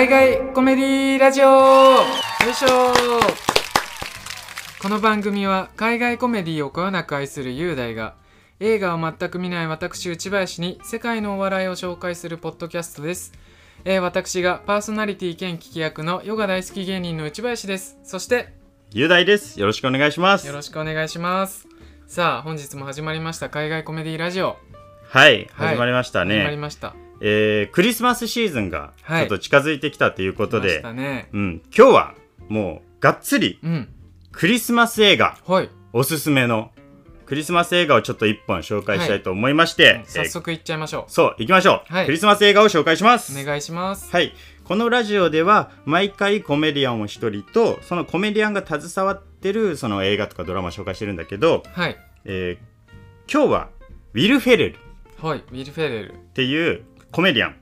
海外コメディラジオ。よいしょ。この番組は海外コメディをこよなく愛する雄大が映画を全く見ない私内林に世界のお笑いを紹介するポッドキャストです、えー私がパーソナリティ兼聞き役のヨガ大好き芸人の内林です。そして雄大です。よろしくお願いします。よろしくお願いします。さあ本日も始まりました海外コメディラジオ。はい、はい始まりました始まりね。ましたえー、クリスマスシーズンがはい。ちょっと近づいてきたということで、来ましたね。うん、今日はもうがっつりうん。クリスマス映画はい。おすすめのクリスマス映画をちょっと一本紹介したいと思いまして、えー早速いっちゃいましょそう、行きましょう、はい。クリスマス映画を紹介します。うお願いします。はい。このラジオでは毎回コメディアンを一人とそのコメディアンが携わってるその映画とかドラマを紹介してるんだけど、はい。えー今日はウィル・フェレルはい。ウィル・フェレル。っていうコメディアン。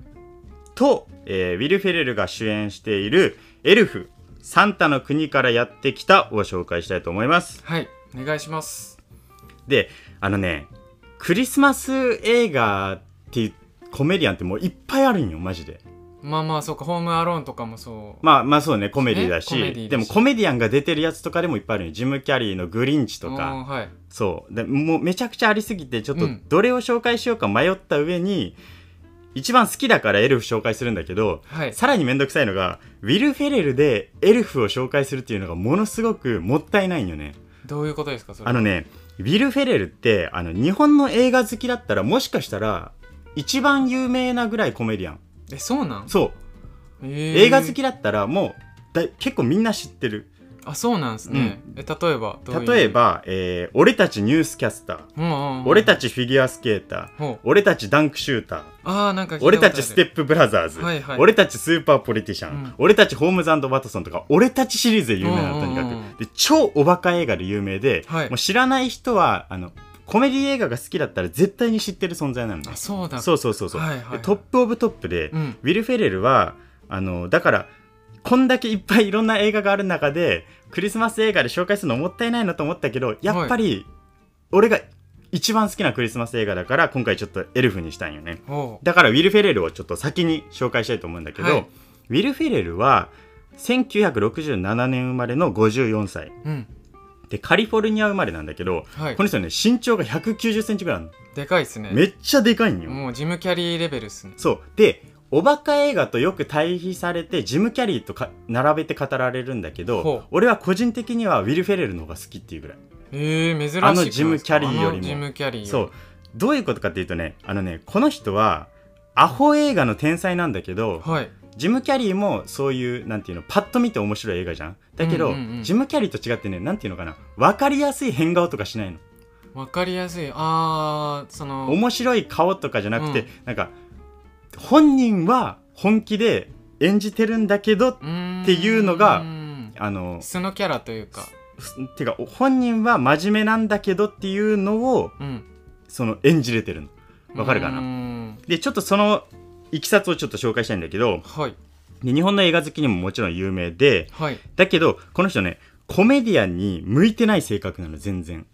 と、えーウィル・フェレルが主演しているエルフサンタの国からやってきたを紹介したいと思います。はいお願いします。であのねクリスマス映画っていうコメディアンってもういっぱいあるんよマジで。まあまあそうかホームアローンとかもそう。まあまあそうねコメディだし。でもコメディアンが出てるやつとかでもいっぱいあるんよ。ジム・キャリーのグリンチとおかーはい。そう。でもうめちゃくちゃありすぎてちょっとうん。どれを紹介しようか迷った上に、一番好きだからエルフ紹介するんだけどはい。さらにめんどくさいのがウィル・フェレルでエルフを紹介するっていうのがものすごくもったいないんよね。どういうことですかそれあのねウィル・フェレルってあの日本の映画好きだったらもしかしたら一番有名なぐらいコメディアン。えそうなん？そう。えー。映画好きだったらもうだい結構みんな知ってるあそうなんですね、え例えば例えば、えー俺たちニュースキャスター」うんうんう。ん俺たちフィギュアスケーター」俺たちダンクシューター」ああなんか俺たちステップブラザーズ、はいはい。俺たちスーパーポリティシャン、うん。俺たちホームズワトソンとか、俺たちシリーズで有名なの、とにかうんうんうんく。で、超おバカ映画で有名で、はい。もう知らない人は、あの、コメディ映画が好きだったら絶対に知ってる存在なのねあ。そうだ。そうそうそうそう、はいはいトップオブトップで、うん。ウィル・フェレルは、あの、だから、こんだけいっぱいいろんな映画がある中で、クリスマス映画で紹介するのもったいないなと思ったけど、やっぱり、俺が一番好きなクリスマス映画だから、今回ちょっとエルフにしたんよね。ほだからウィル・フェレルをちょっと先に紹介したいと思うんだけど、はい。ウィル・フェレルは1967年生まれの54歳。ううん。でカリフォルニア生まれなんだけど、はい。この人ね身長が190センチぐらいあるでかいっすね。のめっちゃでかいんよ、もうジムキャリーレベルっすね。そう。でおバカ映画とよく対比されてジム・キャリーとか並べて語られるんだけど俺は個人的にはウィル・フェレルの方が好きっていうぐらい。えー、珍しいくあのジムキャリーよりも。ジムキャリーそう。どういうことかっていうとねあのねこの人はアホ映画の天才なんだけど、はい。ジム・キャリーもそういうなんていうのパッと見て面白い映画じゃん。だけど、うんうんうん。ジム・キャリーと違ってねなんていうのかな。分かりやすい変顔とかしないの。わかりやすい。あーその。面白い顔とかじゃなくて、うん。なんか本人は本気で演じてるんだけどっていうのがうん。あの素のキャラというか。てか本人は真面目なんだけどっていうのをうん。その演じれてるの。わかるかな？ん。でちょっとそのいきさつをちょっと紹介したいんだけどはい。で日本の映画好きにももちろん有名ではい。だけどこの人ねコメディアンに向いてない性格なの全然。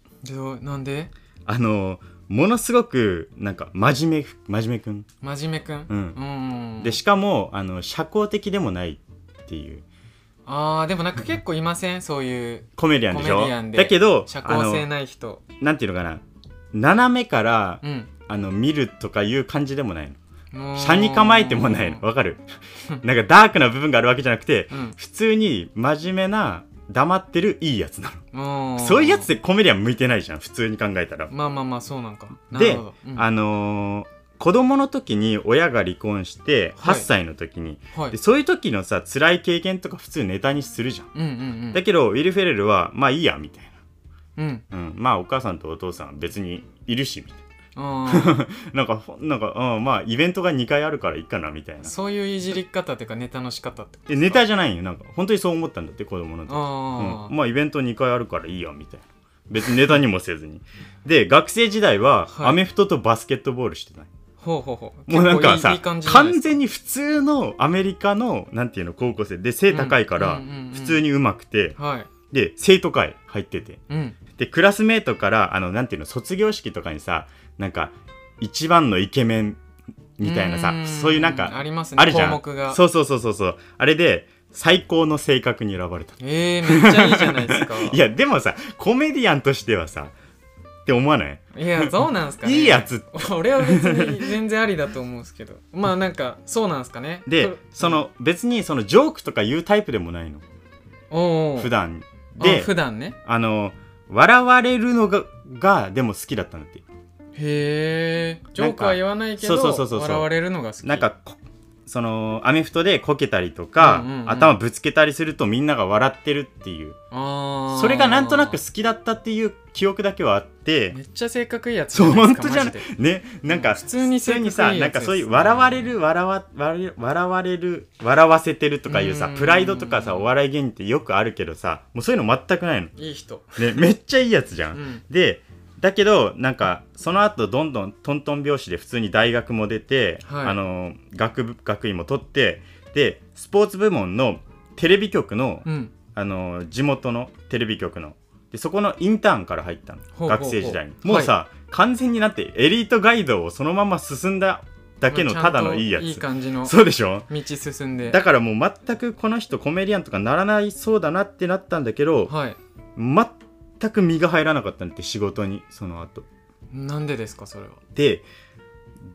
なんで？あのものすごくなんか真面目真面目くん？真面目くん？うん。うん。でしかもあの社交的でもないっていう。あーでもなんか結構いません？そういうコメディアンでしょ？コメディアンで。だけど社あ交性のない人。なんていうのかな？斜めからうん。あの見るとかいう感じでもないの。車に構えてもないの。わかる？なんかダークな部分があるわけじゃなくてうん。普通に真面目な黙ってるいいやつなの。もそういうやつってコメディアン向いてないじゃん普通に考えたら。まあまあまあそうなんか。でうん。あのー子供の時に親が離婚してはい。8歳の時に、はい。でそういう時のさ辛い経験とか普通ネタにするじゃん、うんうんうん。だけどウィル・フェレルはまあいいやみたいうん。な、うん、まあお母さんとお父さん別にいるしみたいあななん。か ほなんか、うん、まあイベントが2回あるからいいかなみたいな。ーそういういじり方っていうかネタの仕方ってネタじゃないよ。なんか本当にそう思ったんだって子供の時。あうん、まあイベント2回あるからいいやみたいな。別にネタにもせずに。で学生時代ははい。アメフトとバスケットボールしてない、あほうほうほう。もうなんかさ完全に普通のアメリカのなんていうの高校生。で背高いから普通に上手くて。はい。で生徒会入ってて。うん。でクラスメートからあのなんていうの卒業式とかにさなんか一番のイケメンみたいなさん。そういうなんかありますねあるじゃん。項目が。そうそうそうそうそう。あれで最高の性格に選ばれたえー、めっちゃいいじゃないですか。いやでもさコメディアンとしてはさって思わない？いやそうなんすかね。いいやつ。俺は別に全然ありだと思うんですけど。まあなんかそうなんすかね。でその別にそのジョークとか言うタイプでもないの。おうおう。普段。あで普段ね。あの笑われるのががでも好きだったんだってへえジョークは言わないけど笑われるのが好き。なんかこそのアメフトでこけたりとか、うんうんうん。頭ぶつけたりするとみんなが笑ってるっていう。それがなんとなく好きだったっていう記憶だけはあって。めっちゃ性格いいやつ本当じゃない。ねなんか普通に普通に性格いいさなんかそういう笑われる笑わ笑われる笑わせてるとかいうさうん。プライドとかさお笑い芸人ってよくあるけどさもうそういうの全くないの、いい人。ね、めっちゃいいやつじゃ、うんん。でだけどなんかその後どんどんトントン拍子で普通に大学も出て、はい。あの学部学位も取ってでスポーツ部門のテレビ局の,、うん。あの地元のテレビ局のでそこのインターンから入ったの学生時代に。もうさ、完全になってエリートガイドをそのまま進んだだけのただのいいやつ。いい感じのそうでしょ？道進んで。だからもう全くこの人コメディアンとかならないそうだなってなったんだけどはい。全く身が入らなかったんだって仕事にその後。なんでですかそれは？で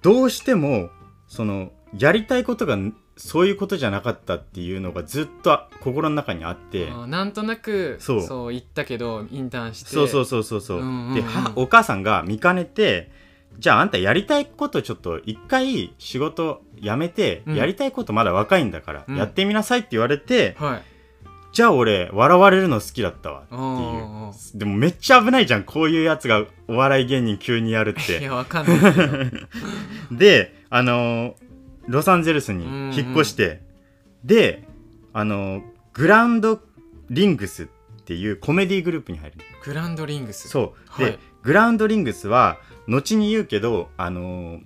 どうしてもそのやりたいことがそういうことじゃなかったっていうのがずっと心の中にあって。なんとなくそう。そう言ったけどインターンして。そうそうそうそうそう,、うんうんうん。ではお母さんが見かねてじゃああんたやりたいことちょっと一回仕事辞めて、うん。やりたいことまだ若いんだから、うん。やってみなさいって言われて、はいじゃあ俺笑われるの好きだったわっていう。でもめっちゃ危ないじゃん。こういうやつがお笑い芸人急にやるっいてやわかんないであのーロサンゼルスに引っ越して、であのーグランドリングスっていうコメディグループに入るグランドリングス？そう、はい。でグラウンドリングスは後に言うけどあの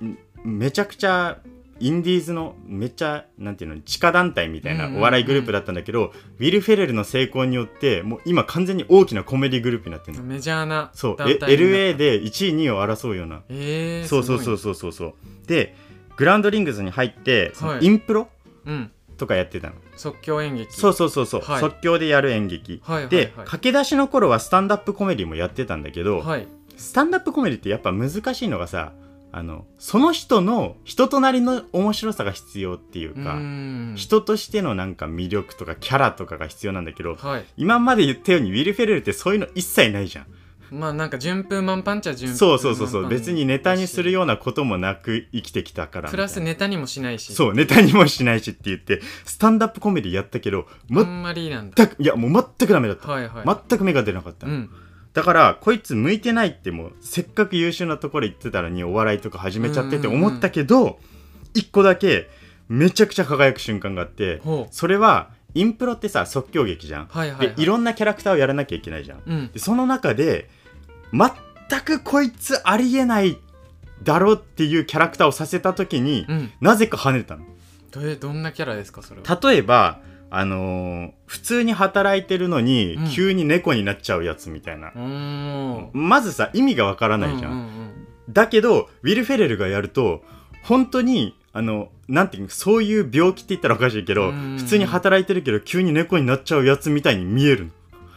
ーんめちゃくちゃインディーズのめっちゃなんていうの地下団体みたいなお笑いグループだったんだけど、ウィル・フェレルの成功によってもう今完全に大きなコメディグループになってるの、メジャーなそう。え LA で1位2位を争うような。えー、そうそうそうそうそうそう。でグラウンドリングスに入ってそのはい。インプロううん。とかやってたの、即興演劇。そうそうそうそう、はい。即興でやる演劇、はいはいで、はい。駆け出しの頃はスタンダップコメディもやってたんだけど、はい。スタンダップコメディってやっぱ難しいのがさあのその人の人となりの面白さが必要っていうか、ん。人としてのなんか魅力とかキャラとかが必要なんだけどはい。今まで言ったようにウィル・フェレルってそういうの一切ないじゃん。まあなんか順風満帆っちゃ順風。そうそうそうそう。別にネタにするようなこともなく生きてきたからみプラスネタにもしないし。そうネタにもしないしって言ってスタンダップコメディやったけどあ全んまりなんだ。くいやもう全くダメだった、はいはい、全く目が出なかった。の、うんだからこいつ向いてないってもうせっかく優秀なところ行ってたのにお笑いとか始めちゃってって思ったけど一個だけめちゃくちゃ輝く瞬間があってそれはインプロってさ即興劇じゃん、はいはい、はい、でいろんなキャラクターをやらなきゃいけないじゃん。うん。でその中で全くこいつありえないだろっていうキャラクターをさせた時に、うん。なぜか跳ねたの。どれどんなキャラですかそれは？例えばあのー普通に働いてるのに、うん。急に猫になっちゃうやつみたいな、うーん。まずさ意味がわからないじゃん、うんうんだけどウィル・フェレルがやると本当にあのなんていうのそういう病気って言ったらおかしいけど、うん普通に働いてるけど急に猫になっちゃうやつみたいに見えるの。うん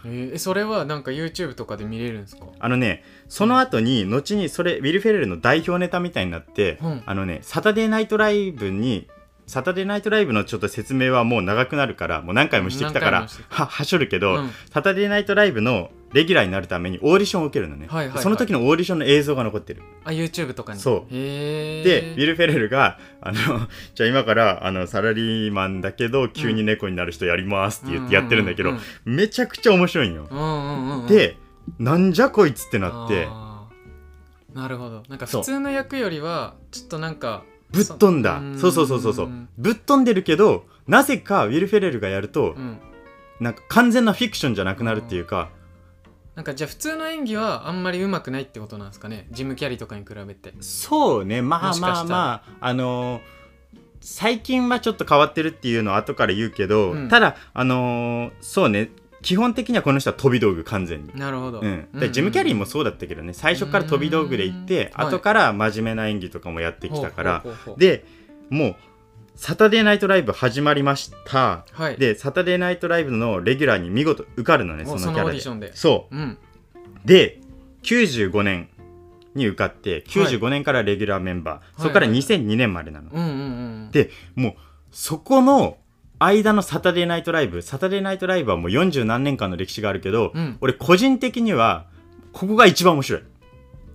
えーそれはなんか YouTube とかで見れるんですか？あのねその後に後にそれウィル・フェレルの代表ネタみたいになって、うん。あのねサタデーナイトライブにサタデーナイトライブのちょっと説明はもう長くなるからもう何回もしてきたからははしょるけど、うん。サタデーナイトライブのレギュラーになるためにオーディションを受けるのね、はいはいはい。その時のオーディションの映像が残ってる。あ YouTube とかに。そう。で、ウィル・フェレルが、あの、じゃあ今から、あの、サラリーマンだけど、急に猫になる人やりますって言ってやってるんだけど、うんめちゃくちゃ面白いんよ。うんうんうんうん。で、なんじゃこいつってなって、なるほど。なんか普通の役よりはちょっとなんかぶっ飛んだ。ん。そうそうそうそうそう。ぶっ飛んでるけど、なぜかウィル・フェレルがやるとう、ん。なんか完全なフィクションじゃなくなるっていうか、なんかじゃあ普通の演技はあんまり上手くないってことなんですかね？ジム・キャリーとかに比べて。そうね、まあまあまあ、あのー最近はちょっと変わってるっていうのは後から言うけど、うん。ただ、あのーそうね、基本的にはこの人は飛び道具完全に。なるほど、うん、でジム・キャリーもそうだったけどね。最初から飛び道具で行ってうん後から真面目な演技とかもやってきたから。でもうサタデーナイトライブ始まりました。はい。でサタデーナイトライブのレギュラーに見事受かるのねそのキャラで。ディションで。そう。ん。うで95年に受かって95年からレギュラーメンバー、はいそこからはいはい2002年までなの、うんうんうん。でもうそこの間のサタデーナイトライブサタデーナイトライブはもう40何年間の歴史があるけど、うん。俺個人的にはここが一番面白い。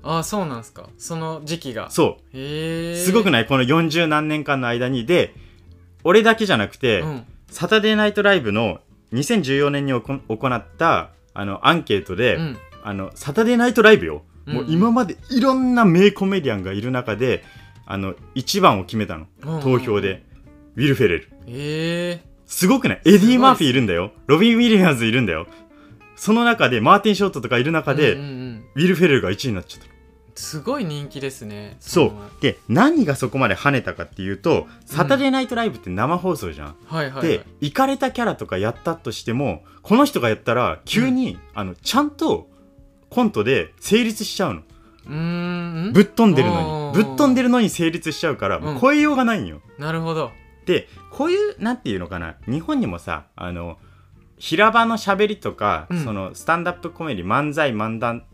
ああそうなんですか。その時期が。そへえ。うすごくない？この40何年間の間に。で俺だけじゃなくて、うん。サタデーナイトライブの2014年に行ったあのアンケートで、うん。あのサタデーナイトライブよ、うんもう今までいろんな名コメディアンがいる中であの一番を決めたの。うん。投票で、ウィル・フェレル。へえすごくない？エディ・マーフィーいるんだよ。ロビン・ウィリアムズいるんだよ。その中でマーティン・ショートとかいる中で、うんうんうん。ウィル・フェレルが1位になっちゃったの。すごい人気ですね。そう。ので何がそこまで跳ねたかっていうとサタデーナイトライブって生放送じゃん、はいはいはい。で行かれたキャラとかやったとしてもこの人がやったら急に、あのちゃんとコントで成立しちゃうの。うーん。ぶっ飛んでるのに。ぶっ飛んでるのに成立しちゃうから、う超えようがないんよ。なるほどでこういうなんていうのかな日本にもさあの平場のしゃべりとか、うん。そのスタンダップコメディ漫才漫談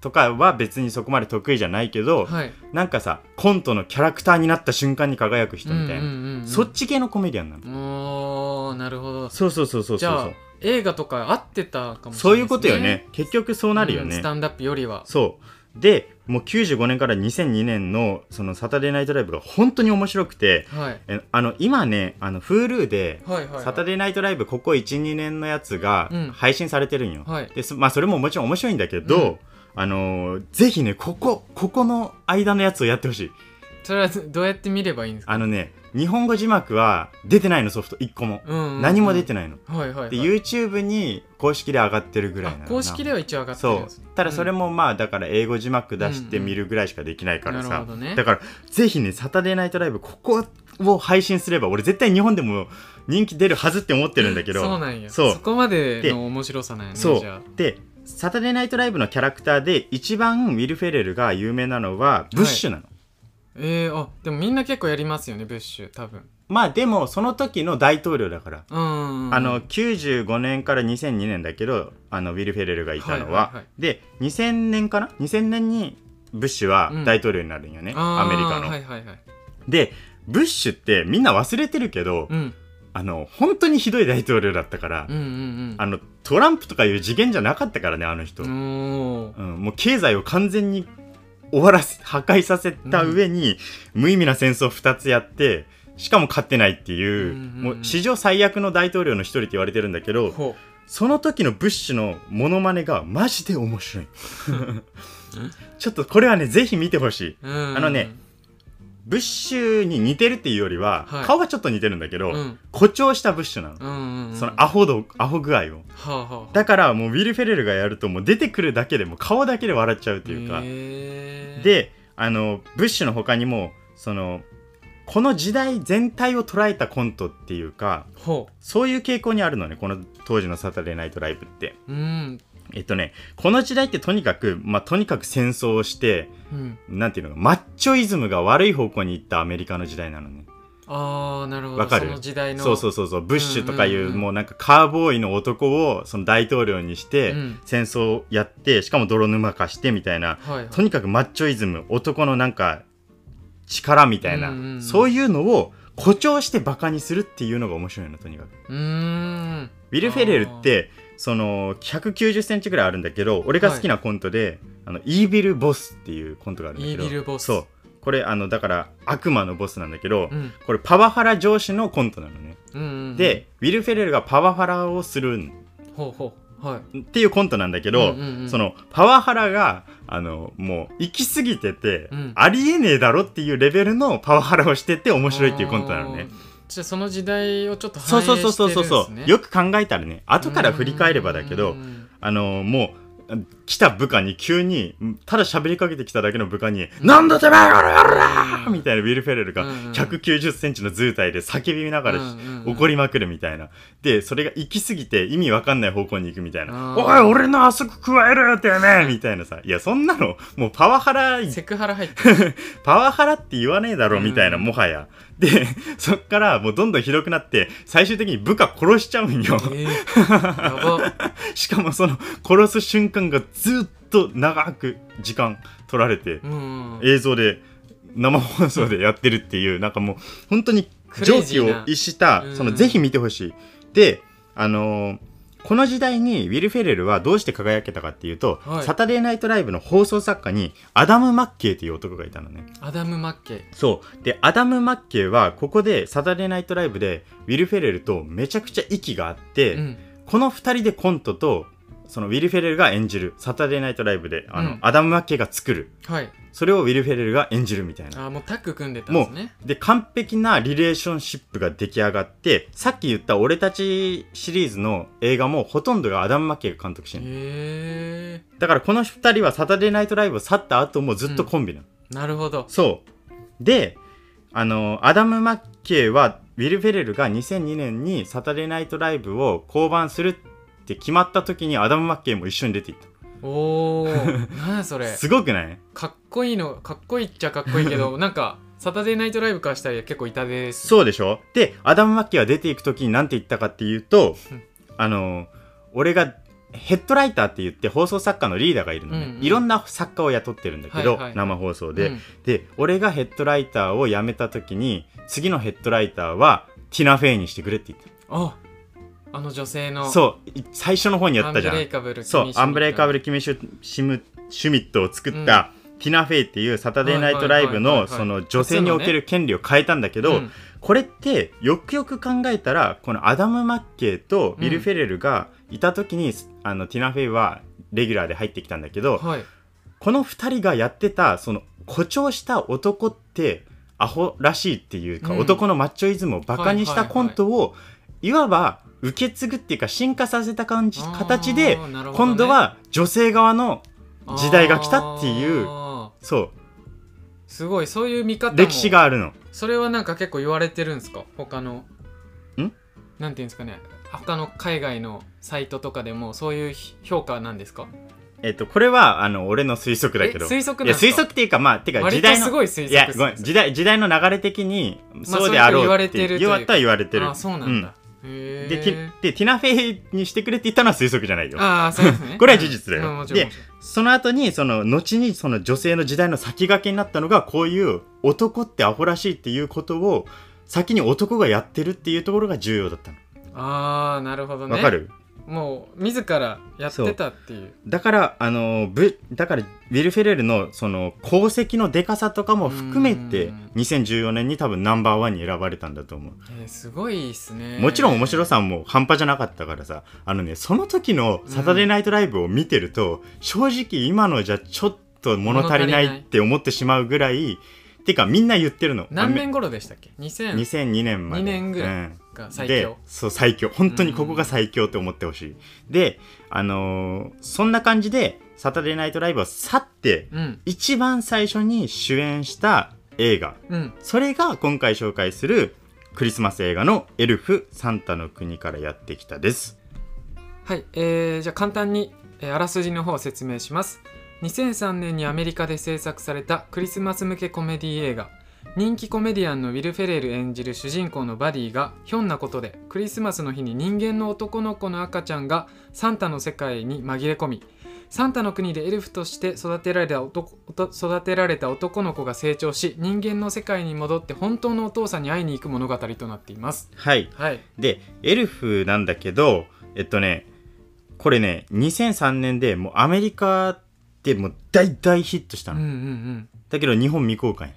とかは別にそこまで得意じゃないけど、はい。なんかさコントのキャラクターになった瞬間に輝く人みたいな、うんうんうんうんそっち系のコメディアンなの、おーなるほど。そうそうそうそうそう。じゃあ映画とか合ってたかもしれないね、そういうことよね。結局そうなるよね、うんスタンダップよりは。そうでもう95年から2002年のそのサタデーナイトライブが本当に面白くてはい。えあの今ねあの Hulu でサタデーナイトライブここ12年のやつがうん。配信されてるんよ、はい。でそまあそれももちろん面白いんだけど、うん。あのーぜひねここここの間のやつをやってほしい。それはどうやって見ればいいんですか？あのね日本語字幕は出てないのソフト。1個も、うんうんうん。何も出てないの、はいはい、はい、で YouTube に公式で上がってるぐらいなの。あ公式では一応上がってるそう。ただそれもまあだから英語字幕出して見るぐらいしかできないからさ、なるほどね。だからぜひねサタデーナイトライブここを配信すれば俺絶対日本でも人気出るはずって思ってるんだけど。そうなんや。そこまでの面白さなんやねそう。じゃでサタデーナイトライブのキャラクターで一番ウィル・フェレルが有名なのはブッシュなの、あえー、あでもみんな結構やりますよねブッシュ多分。まあでもその時の大統領だから、うんうんうん。あの95年から2002年だけどあのウィル・フェレルがいたのは,、はいはいはい。で2000年かな？2000年にブッシュは大統領になるんよね、あーアメリカの、はいはいはい。でブッシュってみんな忘れてるけど、うん。あの本当にひどい大統領だったから、うんうんあのトランプとかいう次元じゃなかったからねあの人、うん、もう経済を完全に終わらせ破壊させた上に、無意味な戦争を2つやってしかも勝ってないっていう,、うんうんうんもう史上最悪の大統領の一人って言われてるんだけどほその時のブッシュのモノマネがマジで面白い。ちょっとこれはねぜひ見てほしい。あのねブッシュに似てるっていうよりは、はい。顔はちょっと似てるんだけど、うん。誇張したブッシュなの、うんうんうん。そのアホ度アホ具合を。はあはあだからもうウィル・フェレルがやるともう出てくるだけでもう顔だけで笑っちゃうっていうか、へー。であのブッシュの他にもそのこの時代全体を捉えたコントっていうかほそういう傾向にあるのねこの当時のサタデーナイトライブって。ううんえっとねこの時代ってとにかくまあとにかく戦争をしてうん。なんていうのかマッチョイズムが悪い方向に行ったアメリカの時代なのね。ああなるほど。わかる？その時代の。そうそうそうそう。ブッシュとかいう,、うんうんうん。もうなんかカーボーイの男をその大統領にして、うん。戦争をやってしかも泥沼化してみたいなはいはい。とにかくマッチョイズム男のなんか力みたいな、うんうんうん。そういうのを誇張してバカにするっていうのが面白いのとにかく。うーん。ウィル・フェレルってその190センチぐらいあるんだけど俺が好きなコントで、あのイービル・ボスっていうコントがあるんだけどイービルボス。そう。これあのだから悪魔のボスなんだけど、うん。これパワハラ上司のコントなのね、うんうんうん。でウィル・フェレルがパワハラをするんほうほう。はい。っていうコントなんだけど、うんうんうんそのパワハラがあのもう行き過ぎてて、うん。ありえねえだろっていうレベルのパワハラをしてて面白いっていうコントなのねじゃあその時代をちょっとそうそう反映してるんですね。そうそうそうそうよく考えたらね後から振り返ればだけどうん。あのもう来た部下に急に、ただ喋りかけてきただけの部下に、なんだてめえこれやるなみたいなウィル・フェレルがうんうん。190センチの図体で叫びながら怒りまくるみたいな。で、それが行き過ぎて意味わかんない方向に行くみたいな。おい、俺のあそこ加えるってねみたいなさ。いや、そんなの、もうパワハラ、セクハラ入ってる。パワハラって言わねえだろみたいな、うん。もはや。で、そっからもうどんどんひどくなって、最終的に部下殺しちゃうんよ。えー、しかもその殺す瞬間がずっと長く時間取られてうん映像で生放送でやってるっていうなんかもう本当に常軌イジーな。を逸したうん。そのぜひ見てほしい。であのーこの時代にウィル・フェレルはどうして輝けたかっていうと、はい。サタデーナイトライブの放送作家にアダム・マッケイという男がいたのね。アダム・マッケイ。そう。でアダム・マッケイはここでサタデーナイトライブでウィル・フェレルとめちゃくちゃ息があって、うん。この2人でコントとそのウィル・フェレルが演じるサタデーナイトライブであの、うん。アダム・マッケイが作る。はい。それをウィル・フェレルが演じるみたいな。あーもうタッグ組んでたんですね。で完璧なリレーションシップが出来上がってさっき言った「俺たち」シリーズの映画もほとんどがアダム・マッケイが監督してるへえだからこの2人はサタデーナイトライブを去った後もずっとコンビなの、なるほど。そう。であのアダム・マッケイはウィル・フェレルが2002年にサタデーナイトライブを降板するって決まった時にアダム・マッケイも一緒に出ていった。おおな それ。すごくない？かっこいいのかっこいいっちゃかっこいいけど なんかサタデーナイトライブからしたら結構痛手です。そうでしょ？でアダム・マッケイは出ていく時に何て言ったかっていうとうん。あの俺がヘッドライターって言って放送作家のリーダーがいるのね、うんうん。いろんな作家を雇ってるんだけど、はいはい生放送で、うん。で俺がヘッドライターを辞めた時に次のヘッドライターはティナ・フェイにしてくれって言ってああの女性のそうい最初の方にやったじゃアンブレイんカブルそうアンブレイカブルル・キミシュシムシュミットを作った、ティナ・フェイっていうサタデーナイトライブのその女性における権利を変えたんだけど、うん。これってよくよく考えたらこのアダム・マッケイとビル・フェレルがいた時に、あのティナ・フェイはレギュラーで入ってきたんだけどはい。この2人がやってたその誇張した男ってアホらしいっていうか、うん。男のマッチョイズムをバカにしたコントを、いわば受け継ぐっていうか進化させた感じ形で、今度は女性側の時代が来たっていうそすごいそういう見方歴史があるの。それはなんか結構言われてるんですか？他の。ん？なんていうんですかね。他の海外のサイトとかでもそういう評価なんですか？えっと、これはあの俺の推測だけど。え推測いや推測っていうかまあてか時代のすごい推測いやですごめん時代時代の流れ的にまあそうであろうそういうふうに言われてる言われたは言われてる。あそうなんだ、へでー。ティでティナ・フェイにしてくれって言ったのは推測じゃないよ。ああそうですね。これは事実だよ。でその後にその後にその女性の時代の先駆けになったのがこういう男ってアホらしいっていうことを先に男がやってるっていうところが重要だったの。ああなるほどね。わかる？もう自らやってたっていう。だからあのぶだからウィル・フェレルのその功績のでかさとかも含めてうん。2014年に多分ナンバーワンに選ばれたんだと思う。えーすごいっすね。もちろん面白さも半端じゃなかったからさあのねその時の「サタデーナイトライブ」を見てると、正直今のじゃちょっと物足りないって思ってしまうぐらいてかみんな言ってるの。何年頃でしたっけ？2000 2002年まで。2年ぐらい。うんが最で強。そう最強。本当にここが最強って思ってほしい、であのーそんな感じで「サタデーナイトライブ」を去ってうん。一番最初に主演した映画。うん。それが今回紹介するクリスマス映画の「エルフサンタの国からやってきた」です。はい、えー、じゃあ簡単に、えーあらすじの方を説明します。2003年にアメリカで制作されたクリスマス向けコメディ映画人気コメディアンのウィル・フェレル演じる主人公のバディがひょんなことでクリスマスの日に人間の男の子の赤ちゃんがサンタの世界に紛れ込みサンタの国でエルフとして育てられた男育てられた男の子が成長し人間の世界に戻って本当のお父さんに会いに行く物語となっています。はい。はい。でエルフなんだけどえっとねこれね2003年でもうアメリカでもう大大ヒットしたの、うんうんうん。だけど日本未公開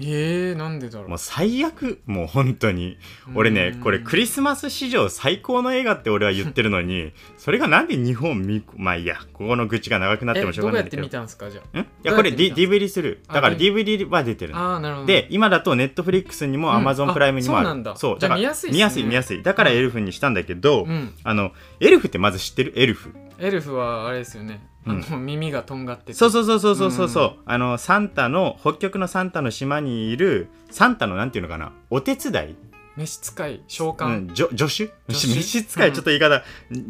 えー、なんでだろう。もう最悪もう本当に。俺ねうん。これクリスマス史上最高の映画って俺は言ってるのにそれがなんで日本未公まあいいやここの愚痴が長くなってもしょうえど。うやって見たんですかじゃん。いやこれ、D、DVD する。あだから DVD は出てるの。ああなるほど。で今だとネットフリックスにもうん。アマゾンプライムにもある、うなんだ。そうだから見やすいね。見やすい見やすい。だからエルフにしたんだけど、うん。あのエルフってまず知ってる？エルフエルフはあれですよね、あうん。の耳がとんがってて。そうそうそうそうそうそう。そう、あのサンタの北極のサンタの島にいるサンタのなんていうのかな？お手伝い、召使い召う喚、ん、助助手。召使いちょっと言い方、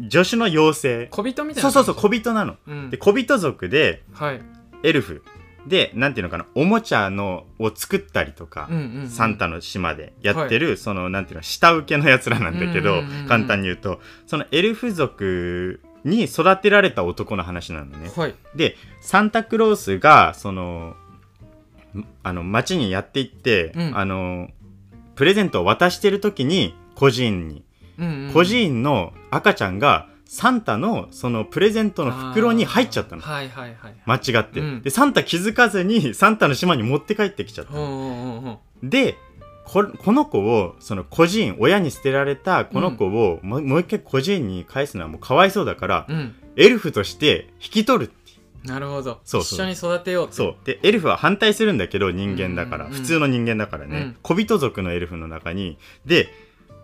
助手の妖精。小人みたいなそうそうそう小人なの。うん。で小人族ではい。エルフ。でなんていうのかな？おもちゃのを作ったりとか、うんうんうん。サンタの島でやってる、そのなんていうの下請けのやつらなんだけど、うんうんうんうん。簡単に言うとそのエルフ族に育てられた男の話なのね。はい。でサンタクロースがそのんあの街にやっていって、うん。あのプレゼントを渡してる時に孤児院に、うんうん孤児院の赤ちゃんがサンタのそのプレゼントの袋に入っちゃったの。はいはいはい間違って、うん。でサンタ気づかずにサンタの島に持って帰ってきちゃったでここの子をその孤児院親に捨てられたこの子を、もう一回孤児院に返すのはもうかわいそうだから、ううん。エルフとして引き取るなるほど。そうそう。一緒に育てようって。そう。でエルフは反対するんだけど人間だから、うんうん。うん。普通の人間だからね、うん。小人族のエルフの中に。で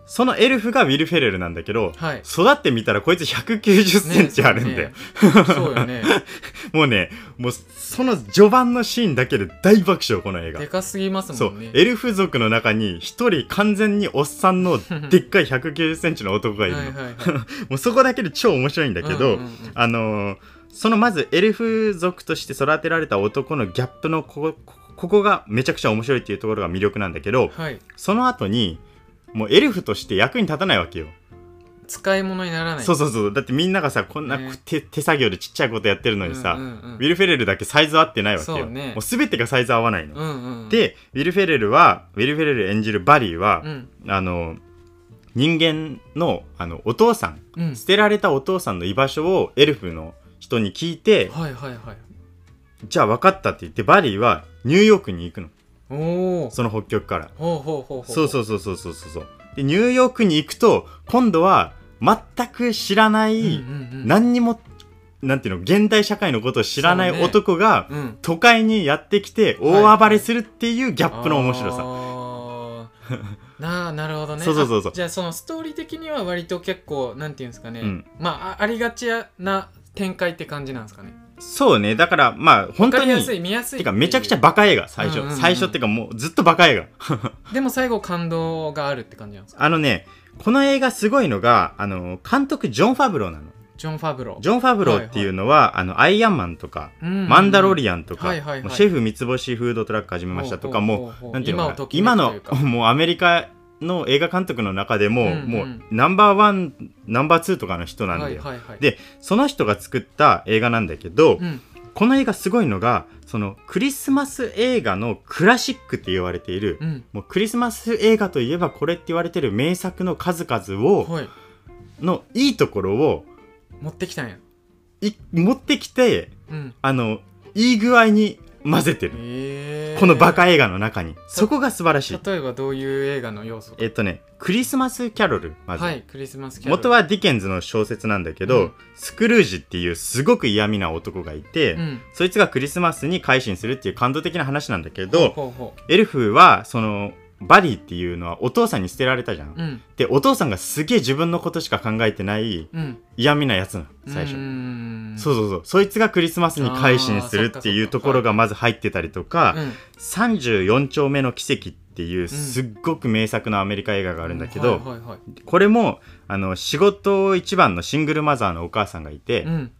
そのエルフがウィル・フェレルなんだけどはい。育ってみたらこいつ190センチあるんだよ、ね そうよね。もうねもうその序盤のシーンだけで大爆笑この映画。でかすぎますもんね。エルフ族の中に一人完全におっさんのでっかい190センチの男がいるの、もうそこだけで超面白いんだけど、うんうんうん。あのーそのまずエルフ族として育てられた男のギャップのこここここがめちゃくちゃ面白いっていうところが魅力なんだけどはい。その後にもうエルフとして役に立たないわけよ、使い物にならない。そうそうそう。だってみんながさこんなね。手手作業でちっちゃいことやってるのにさ、うんうんうんウィル・フェレルだけサイズ合ってないわけよ。そうね。もう全てがサイズ合わないの、うんうんうん。でウィル・フェレルはウィル・フェレル演じるバリーは、うん。あの人間のあのお父さんうん。捨てられたお父さんの居場所をエルフの人に聞いてはいはいはい。じゃあ分かったって言ってバリーはニューヨークに行くのその北極から。そうそうそうそうそうそう。でニューヨークに行くと今度は全く知らない、何にもなんていうの現代社会のことを知らない男が、うん。都会にやってきて大暴れするっていうギャップの面白さ、あー。なあなるほどね。そうそうそうそう。あじゃあそのストーリー的には割と結構なんていうんですかね、うん。まああありがちな展開って感じなんですかねそうね。だからまあ本当に見やすいてかめちゃくちゃバカ映画最初、うんうんうん。最初っていうかもうずっとバカ映画。でも最後感動があるって感じなんですか？あのねこの映画すごいのがあの監督ジョン・ファブローなの。ジョン・ファブロー。ジョン・ファブローっていうのは、あのアイアンマンとか、うんマンダロリアンとか、はいはいはい。シェフ三つ星フードトラック始めましたとかもほうなんていうの今をときめ今のもうアメリカの映画監督の中でも、うんうん。もうナンバーワンナンバーツーとかの人なんだよ、はいはいはい。でその人が作った映画なんだけど、うん。この映画すごいのがそのクリスマス映画のクラシックって言われている、うん。もうクリスマス映画といえばこれって言われてる名作の数々をはい。のいいところを持ってきたんや。い持ってきてうん。あのいい具合に混ぜてる、えー、このバカ映画の中に。そこが素晴らしい。例えばどういう映画の要素えっとねクリスマスキャロル。まず、はいクリスマスキャロル。元はディケンズの小説なんだけど、うん。スクルージっていうすごく嫌味な男がいて、うん。そいつがクリスマスに改心するっていう感動的な話なんだけどエルフはそのバリーっていうのはお父さんに捨てられたじゃん、ううん。でお父さんがすげえ自分のことしか考えてないうん。嫌味なやつなの最初。そうそうそう。そいつがクリスマスに改心するっていうところがまず入ってたりとかうん。34丁目の奇跡っていうすっごく名作のアメリカ映画があるんだけど、これもあの仕事一番のシングルマザーのお母さんがいて、うん。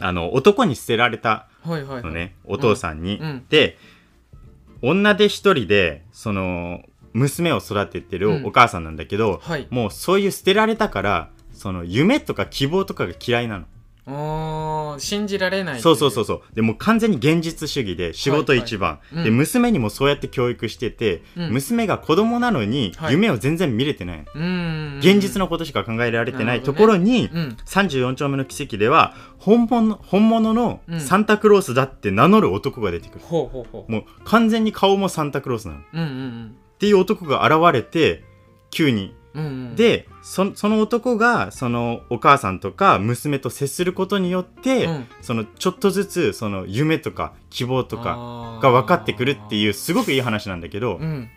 あの男に捨てられたのね、お父さんに、うん。で女で一人でその娘を育ててるうん。お母さんなんだけど、はい。もうそういう捨てられたからその夢とか希望とかが嫌いなの、信じられないそう。そうそううそう。でもう完全に現実主義で仕事一番、はい。はいうん。で娘にもそうやって教育してて、うん。娘が子供なのにはい。夢を全然見れてない、うーん現実のことしか考えられてないところに、うん。34丁目の奇跡では本物本物のうん。サンタクロースだって名乗る男が出てくる、もう完全に顔もサンタクロースなの。っうんうんていう男が現れて急に。うんうん。うんでそその男がそのお母さんとか娘と接することによって、うん。そのちょっとずつその夢とか希望とかかが分かってくるっていうすごくいい話なんだけど、うん。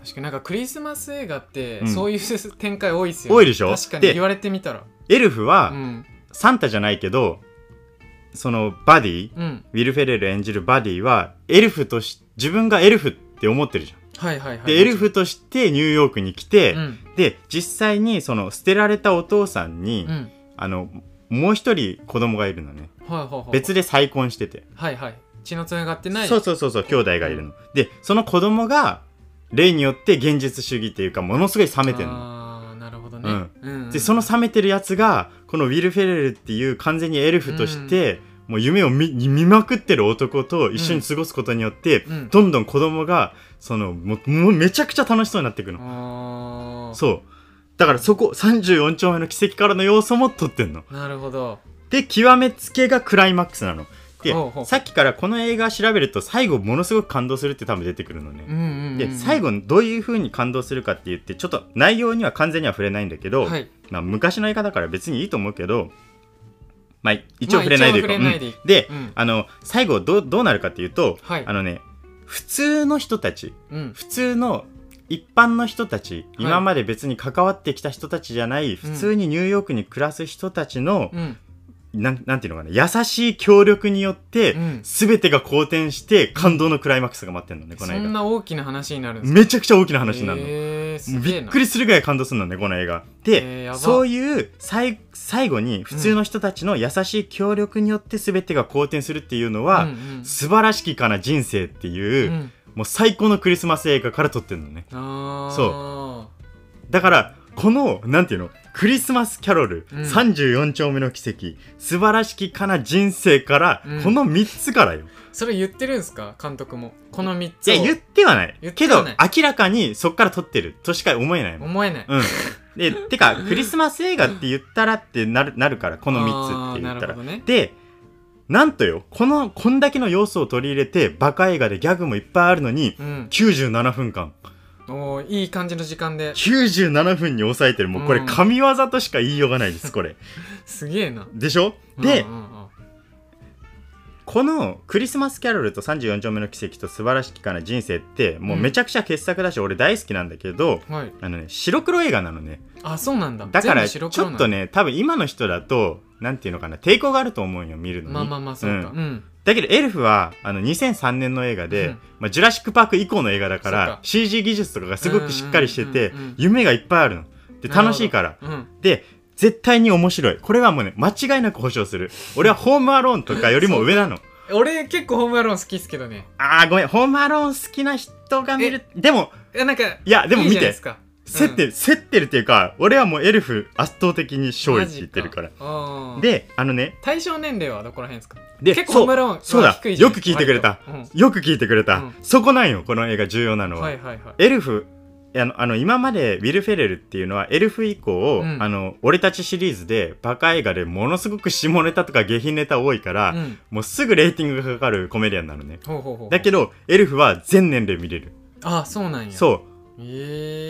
確かになんかクリスマス映画ってうん。そういう展開多いですよね。多いでしょ？確かにで言われてみたら。エルフは、うん。サンタじゃないけどそのバディうん。ウィル・フェレル演じるバディはエルフとし自分がエルフって思ってるじゃん。はいはいはい。でエルフとしてニューヨークに来て、うん。で実際にその捨てられたお父さんに、うん。あのもう一人子供がいるのね。はいはいはい。別で再婚してて、はいはい。血のつながってない。そうそうそうそう兄弟がいるの。でその子供が例によって現実主義っていうかものすごい冷めてるの。ああなるほどね。うん。うんでその冷めてるやつがこのウィル・フェレルっていう完全にエルフとして、もう夢を見見まくってる男と一緒に過ごすことによって、うん。どんどん子供がそのもうもうめちゃくちゃ楽しそうになっていくの、そう。だからそこ34丁目の奇跡からの要素も取ってんの。なるほど。で極めつけがクライマックスなの。でさっきからこの映画調べると最後ものすごく感動するって多分出てくるのね、で最後どういう風に感動するかって言ってちょっと内容には完全には触れないんだけど、はい。まあ、昔の映画だから別にいいと思うけど、まあ、一応触れないでいこう、まあでで、うん。あの最後どうどうなるかっていうと、はい。あのね普通の人たちうん。普通の一般の人たち、はい。今まで別に関わってきた人たちじゃない普通にニューヨークに暮らす人たちの、うんなんなんていうのかな。優しい協力によって、うん。全てが好転して感動のクライマックスが待ってるのねこの映画。そんな大きな話になるんですか？めちゃくちゃ大きな話にな。るの、びっくりするぐらい感動するのねこの映画。で、そういう最最後に普通の人たちの優しい協力によって全てが好転するっていうのは、うんうん。素晴らしきかな人生っていう、うん。もう最高のクリスマス映画から撮ってるのね。そだからこのなんていうのクリスマスキャロル、うん。34丁目の奇跡素晴らしきかな人生から、うん。この3つからよ。それ言ってるんですか？監督も。この3つを。いや言ってはない。けど明らかにそっから撮ってる。としか思えない思えない。うん。で、てか、クリスマス映画って言ったらってなるなるから、この3つって言ったら。ね。で、なんとよ、この、こんだけの要素を取り入れて、バカ映画でギャグもいっぱいあるのに、うん。97分間。おーいい感じの時間で。97分に抑えてる。もうこれうん。神業としか言いようがないです、これ。すげえな。でしょ？で、うんうんうん。このクリスマスキャロルと34丁目の奇跡と素晴らしきかな人生って、もうめちゃくちゃ傑作だし、俺大好きなんだけど、はい。あのね、白黒映画なのね。あそうなんだ。だからちょっとね多分今の人だとなんていうのかな抵抗があると思うよ見るのに。まあまあまあそうか。ううんんだけどエルフはあの2003年の映画で、うん。まあ、ジュラシック・パーク以降の映画だからか。CG 技術とかがすごくしっかりしてて、うんうんうんうん。夢がいっぱいあるの。で楽しいから。うん。で絶対に面白い。これはもうね間違いなく保証する。俺はホームアローンとかよりも上なの。俺結構ホームアローン好きっすけどね。あーごめん。ホームアローン好きな人が見る。でもえなんかいやでもいい見ていですか。競ってる、競ってるっていうか俺はもうエルフ圧倒的に勝利って言ってるから。らであのね対象年齢はどこら辺ですか？で結構ホームアローンはそうだ。よく聞いてくれた。よく聞いてくれた、うん。そこなんよこの映画重要なのうんは、エルフあのあの今までウィル・フェレルっていうのはエルフ以降、うん。あの俺たちシリーズでバカ映画でものすごく下ネタとか下品ネタ多いから、うん。もうすぐレーティングがかかるコメディアンなのね。だけどエルフは全年齢見れる。あそうなんや。そう。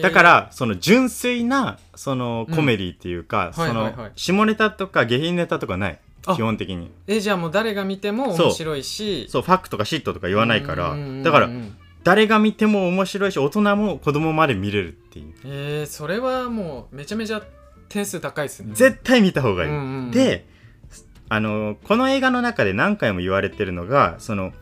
だからその純粋なそのうんコメディっていうか、その下ネタとか下品ネタとかない。あ基本的に。えじゃあもう誰が見ても面白いし。そうファクとかシットとか言わないから。だから誰が見ても面白いし大人も子供まで見れるっていう。えー、それはもうめちゃめちゃ点数高いっすね。絶対見た方がいい、うんうんうん。であのこの映画の中で何回も言われてるのがその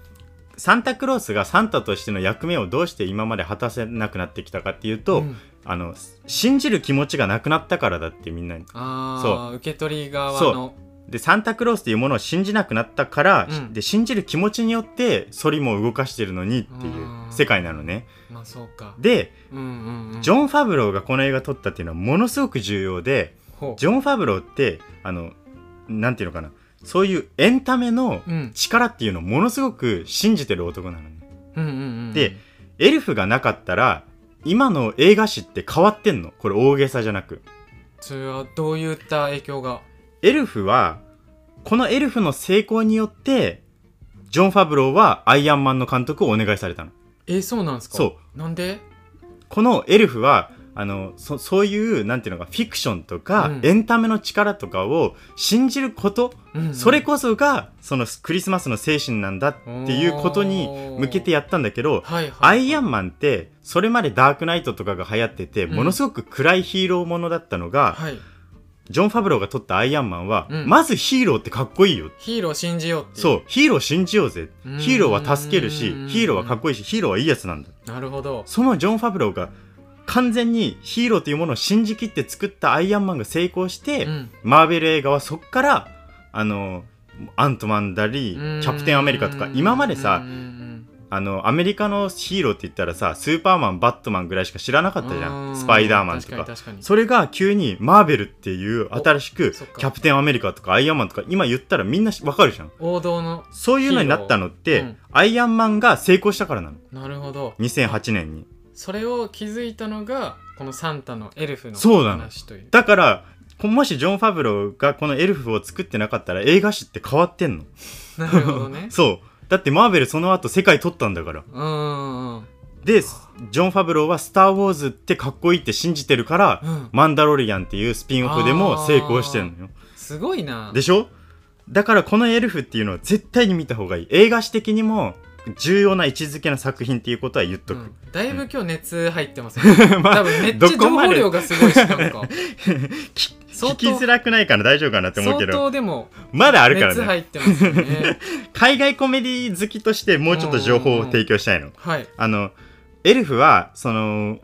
サンタクロースがサンタとしての役目をどうして今まで果たせなくなってきたかっていうと、うん。あの信じる気持ちがなくなったからだってみんなに。ああ受け取り側そのでサンタクロースっていうものを信じなくなったから、うん。で信じる気持ちによってソリも動かしてるのにっていううん。世界なのね。まあそうか。でうんうんうん。ジョン・ファブローがこの映画撮ったっていうのはものすごく重要でジョン・ファブローってあのなんていうのかな。そういうエンタメのうん。力っていうのをものすごく信じてる男なのね。うんうんうん。でエルフがなかったら今の映画史って変わってんの。これ大げさじゃなく。それはどういった影響が？エルフはこのエルフの成功によってジョン・ファブローはアイアンマンの監督をお願いされたの。えー、そうなんですか？そう。なんで？このエルフはあのそそういうなんていうのかフィクションとか、うん。エンタメの力とかを信じることうんうん。それこそがそのクリスマスの精神なんだっていうことに向けてやったんだけどはいはい。アイアンマンってそれまでダークナイトとかが流行ってて、うん。ものすごく暗いヒーローものだったのが、はいジョン・ファブローが撮ったアイアンマンは、うん。まずヒーローってかっこいいよ。ヒーロー信じようってそうヒーロー信じようぜ。ヒーローは助けるしヒーローはかっこいいしヒーローはいいやつなんだ。なるほど。そのジョン・ファブローが完全にヒーローというものを信じきって作ったアイアンマンが成功して、うん。マーベル映画はそっからあのアントマンだりキャプテンアメリカとか今までさあのアメリカのヒーローって言ったらさスーパーマンバットマンぐらいしか知らなかったじゃうん。んスパイダーマンとか。それが急にマーベルっていう新しくキャプテンアメリカとかアイアンマンとか今言ったらみんなわかるじゃん。王道のそういうのになったのって、うん。アイアンマンが成功したからなの。なるほど。2008年に。それを気づいたのがこのサンタのエルフのそうなの。話という。だからこもしジョン・ファブローがこのエルフを作ってなかったら映画史って変わってんの。なるほどね。そうだってマーベルその後世界取ったんだから。うんでジョン・ファブローは「スター・ウォーズ」ってかっこいいって信じてるから「うん。マンダロリアン」っていうスピンオフでも成功してんのよ。すごいな。でしょ？だからこのエルフっていうのは絶対に見た方がいい。映画史的にも重要な位置づけの作品っていうことは言っとく、うん。だいぶ今日熱入ってますね。まあ多分めっちゃ情報量がすごいしなんか聞きづらくないから大丈夫かなって思うけ相ど当でもまだあるから熱ね入ってますよね。海外コメディ好きとしてもうちょっと情報を提供したいの。はい。あのエルフはその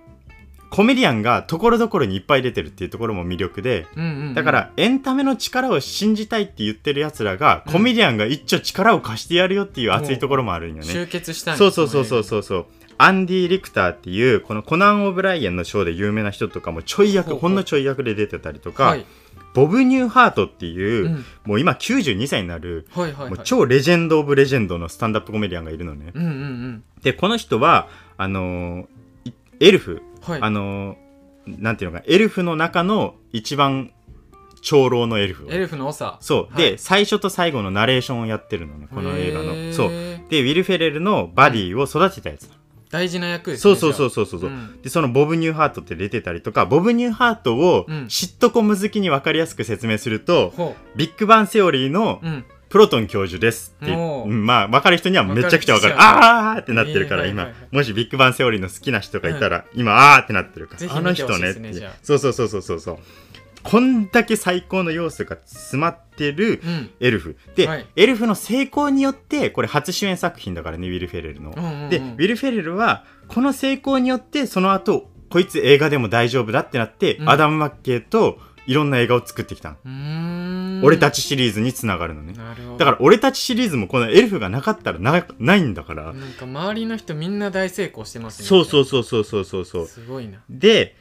コメディアンがところどころにいっぱい出てるっていうところも魅力で。うんうんうん。だからエンタメの力を信じたいって言ってるやつらが、うん。コメディアンが一丁力を貸してやるよっていう熱いところもあるんよね。集結したんそうそうそうそうそうそうアンディ・リクターっていうこのコナン・オブライエンのショーで有名な人とかもちょい役ほんのちょい役で出てたりとか、はい。ボブ・ニューハートっていう、うん。もう今92歳になる、はいはいはい。もう超レジェンド・オブ・レジェンドのスタンダップコメディアンがいるのね、うんうんうん。でこの人はあのーいエルフ、はい。あのーなんていうのかエルフの中の一番長老のエルフを。エルフの長。そう、はい。で最初と最後のナレーションをやってるのねこの映画へのー。そう。でウィル・フェレルのバディを育てたやつ、大事な役ですねそうそうそうそう。そう、じゃあ。ん。でそのボブ・ニューハートって出てたりとかボブ・ニューハートをうん。シットコム好きに分かりやすく説明すると、ほビッグバンセオリーのううん。プロトン教授ですってまあ分かる人にはめちゃくちゃ分かる。あーってなってるから今。もしビッグバンセオリーの好きな人がいたら今あーってなってるから。あの人ねって。そうそうそうそうそうこんだけ最高の要素が詰まってるうん。エルフ。で、はい。エルフの成功によってこれ初主演作品だからねウィル・フェレルの、うんうんうん。でウィル・フェレルはこの成功によってその後こいつ映画でも大丈夫だってなって、うん。アダム・マッケイといろんな映画を作ってきた俺たちシリーズにつながるのね。なるほど。だから俺たちシリーズもこのエルフがなかったらなないんだから、なんか周りの人みんな大成功してますね。そうそうそうそうそうそうそう。すごいな。で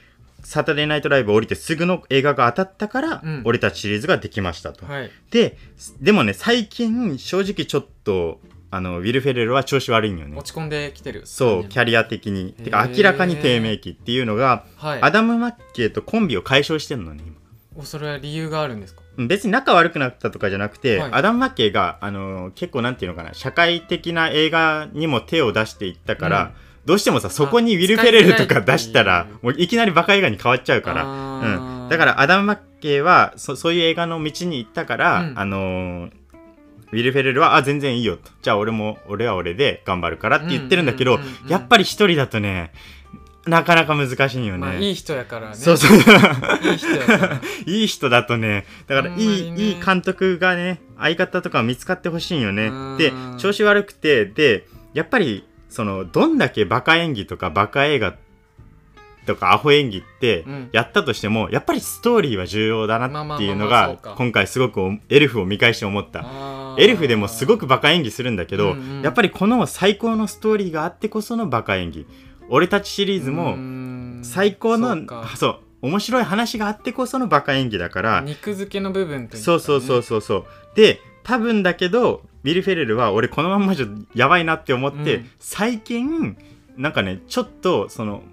サタデーナイトライブ降りてすぐの映画が当たったから、うん。俺たちシリーズができましたと、はい。ででもね最近正直ちょっとあのウィル・フェレルは調子悪いんよね。落ち込んできてる。そうキャリア的に。てか明らかに低迷期っていうのが、はい。アダム・マッケイとコンビを解消してんのね今。おそれは理由があるんですか？別に仲悪くなったとかじゃなくて、はい。アダム・マッケイが、あのー結構なんていうのかな社会的な映画にも手を出していったから、うんどうしてもさそこにウィル・フェレルとか出したらもういきなりバカ映画に変わっちゃうから、うん、だからアダム・マッケイはそそういう映画の道に行ったから、うん。あのーウィル・フェレルはあ全然いいよと。じゃあ俺も俺は俺で頑張るからって言ってるんだけど、やっぱり一人だとねなかなか難しいよね。まあいい人やからね。そうそう。いい人やから。いい人だとね。だからいい,、ね。いい監督がね相方とか見つかってほしいよね。うんで調子悪くてでやっぱりそのどんだけバカ演技とかバカ映画とかアホ演技ってうん。やったとしても、やっぱりストーリーは重要だなっていうのが今回すごくエルフを見返して思った。エルフでもすごくバカ演技するんだけど、うんうん。やっぱりこの最高のストーリーがあってこそのバカ演技。俺たちシリーズうもん。最高のそうか。そう面白い話があってこそのバカ演技だから。肉付けの部分というかね。そうそうそうそうそう。で多分だけどビル・フェレルは俺このまんまじゃやばいなって思って、うん。最近なんかねちょっとその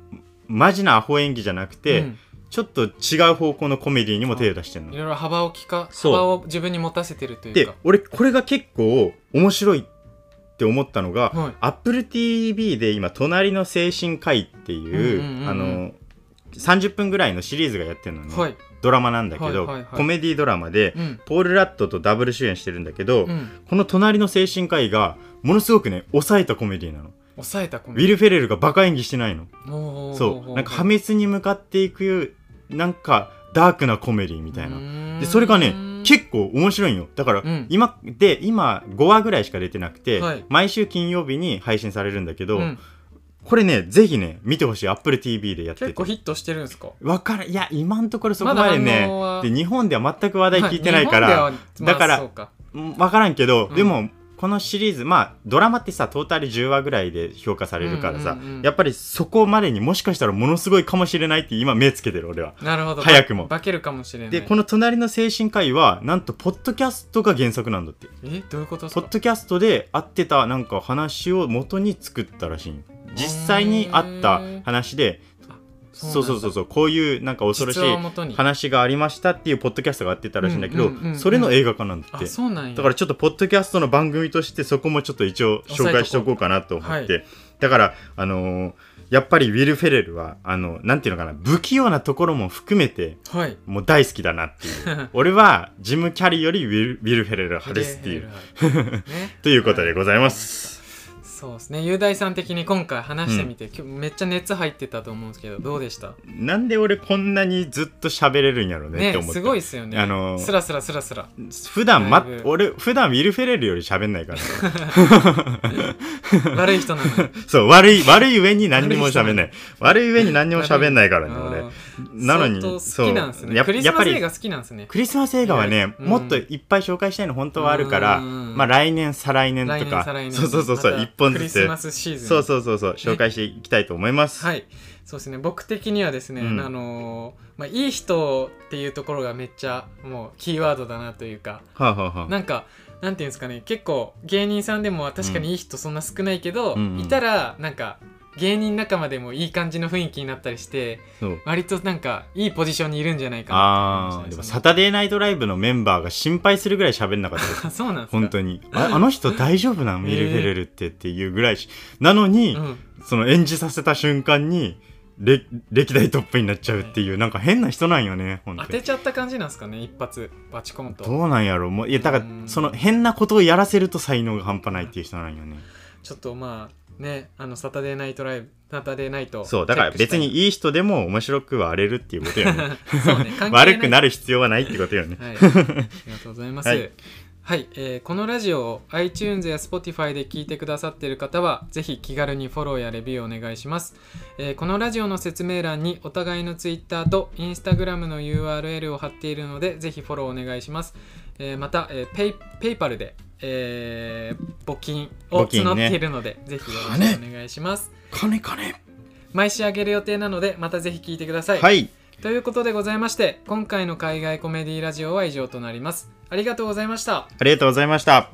マジなアホ演技じゃなくて、うん。ちょっと違う方向のコメディにも手を出してるの。いろいろ幅を聞か幅を自分に持たせてるというでか俺これが結構面白いって思ったのが、はい。Apple TV で今「隣の精神科医」っていう,、うんうんうんうん。あの30分ぐらいのシリーズがやってるのね、はい。ドラマなんだけど、はいはいはい。コメディドラマで、うん。ポール・ラットとダブル主演してるんだけど、うん。この隣の精神科医がものすごくね抑えたコメディなの。抑えたコウィル・フェレルがバカ演技してないの。ルそう。なんか破滅に向かっていくなんかダークなコメディみたいな。なでそれがね結構面白いんよ。だから、うん。今で今5話ぐらいしか出てなくて、はい。毎週金曜日に配信されるんだけど、うん、これねぜひね見てほしい。AppleTV でやってて。結構ヒットしてるんですか？わからんいや今のところそこまでねで日本では全く話題聞いてないから、はい日本ではだからかうんわからんけど、うん。でもこのシリーズまあドラマってさトータル10話ぐらいで評価されるからさ、うんうんうんやっぱりそこまでにもしかしたらものすごいかもしれないって今目つけてる俺は。なるほど。早くも。化けるかもしれない。でこの「隣の精神科医」はなんとポッドキャストが原作なんだって。え？どういうことポッドキャストで会ってたなんか話を元に作ったらしいん実際にあった話でそうそうそううそうこういうなんか恐ろしい実話がありましたっていうポッドキャストがあってたらしいんだけど、それの映画化なんだってだからちょっとポッドキャストの番組としてそこもちょっと一応紹介しておこうかなと思って、押さえだからあのーやっぱりウィル・フェレルはあのなんていうのかな不器用なところも含めてはい。もう大好きだなっていう。俺はジム・キャリーよりウィル・ウィルフェレル派ですっていう。ね。ということでございます、そうですね。雄大さん的に今回話してみて、今日めっちゃ熱入ってたと思うんですけどどうでした？なんで俺こんなにずっと喋れるんやろうねって思ってねすごいっすよね、あのースラスラスラスラ。普段ま俺普段ウィル・フェレルより喋んないから。悪い人なのに。そう悪い悪い上に何にも喋んない。悪い上に何にも喋んないからねあ俺。ーなのに相当好きなんですね。やっクリスやっぱりマス映画好きなんですね。クリスマス映画はね、うん。もっといっぱい紹介したいの本当はあるから、うん。まあ来年再来年とか。そうそうそうそう一本クリスマスシーズン。そうそうそうそう。紹介していきたいと思います、はい。そうですね。僕的にはですね、うん。あのーまあ、いい人っていうところがめっちゃもうキーワードだなというか。はあ、はあはあ、なんかなんていうんですかね。結構芸人さんでも確かにいい人そんな少ないけど、うんうんいたらなんか芸人仲間でもいい感じの雰囲気になったりして割となんかいいポジションにいるんじゃないかな。って思いましたねあーでもサタデーナイトライブのメンバーが心配するぐらい喋んなかった そうなんですか？本当に。ああの人大丈夫なんウィル・フェレルってっていうぐらいし。なのに、うん、その演じさせた瞬間にれ歴代トップになっちゃうっていうなんか変な人なんよね本当てちゃった感じなんですかね？一発バチコンと。どうなんやろ？もういやだからうん。その変なことをやらせると才能が半端ないっていう人なんよね。ちょっとまあねあのサタデーナイトライブサタデーナイトそうだから別にいい人でも面白くは荒れるっていうことよね そうね悪くなる必要はないってことよねはい、ありがとうございます。ははいい、えーこのラジオを iTunes や Spotify で聞いてくださっている方は、ぜひ気軽にフォローやレビューお願いします。えーこのラジオの説明欄にお互いの Twitter と Instagram の URL を貼っているので、ぜひフォローお願いします。えーまた、えー、ペイペイパルで、えー募金を募金ね。募っているので、ぜひよろしくお願いします。金金。毎週あげる予定なので、またぜひ聞いてください。はい。ということでございまして今回の海外コメディラジオは以上となります。ありがとうございました。ありがとうございました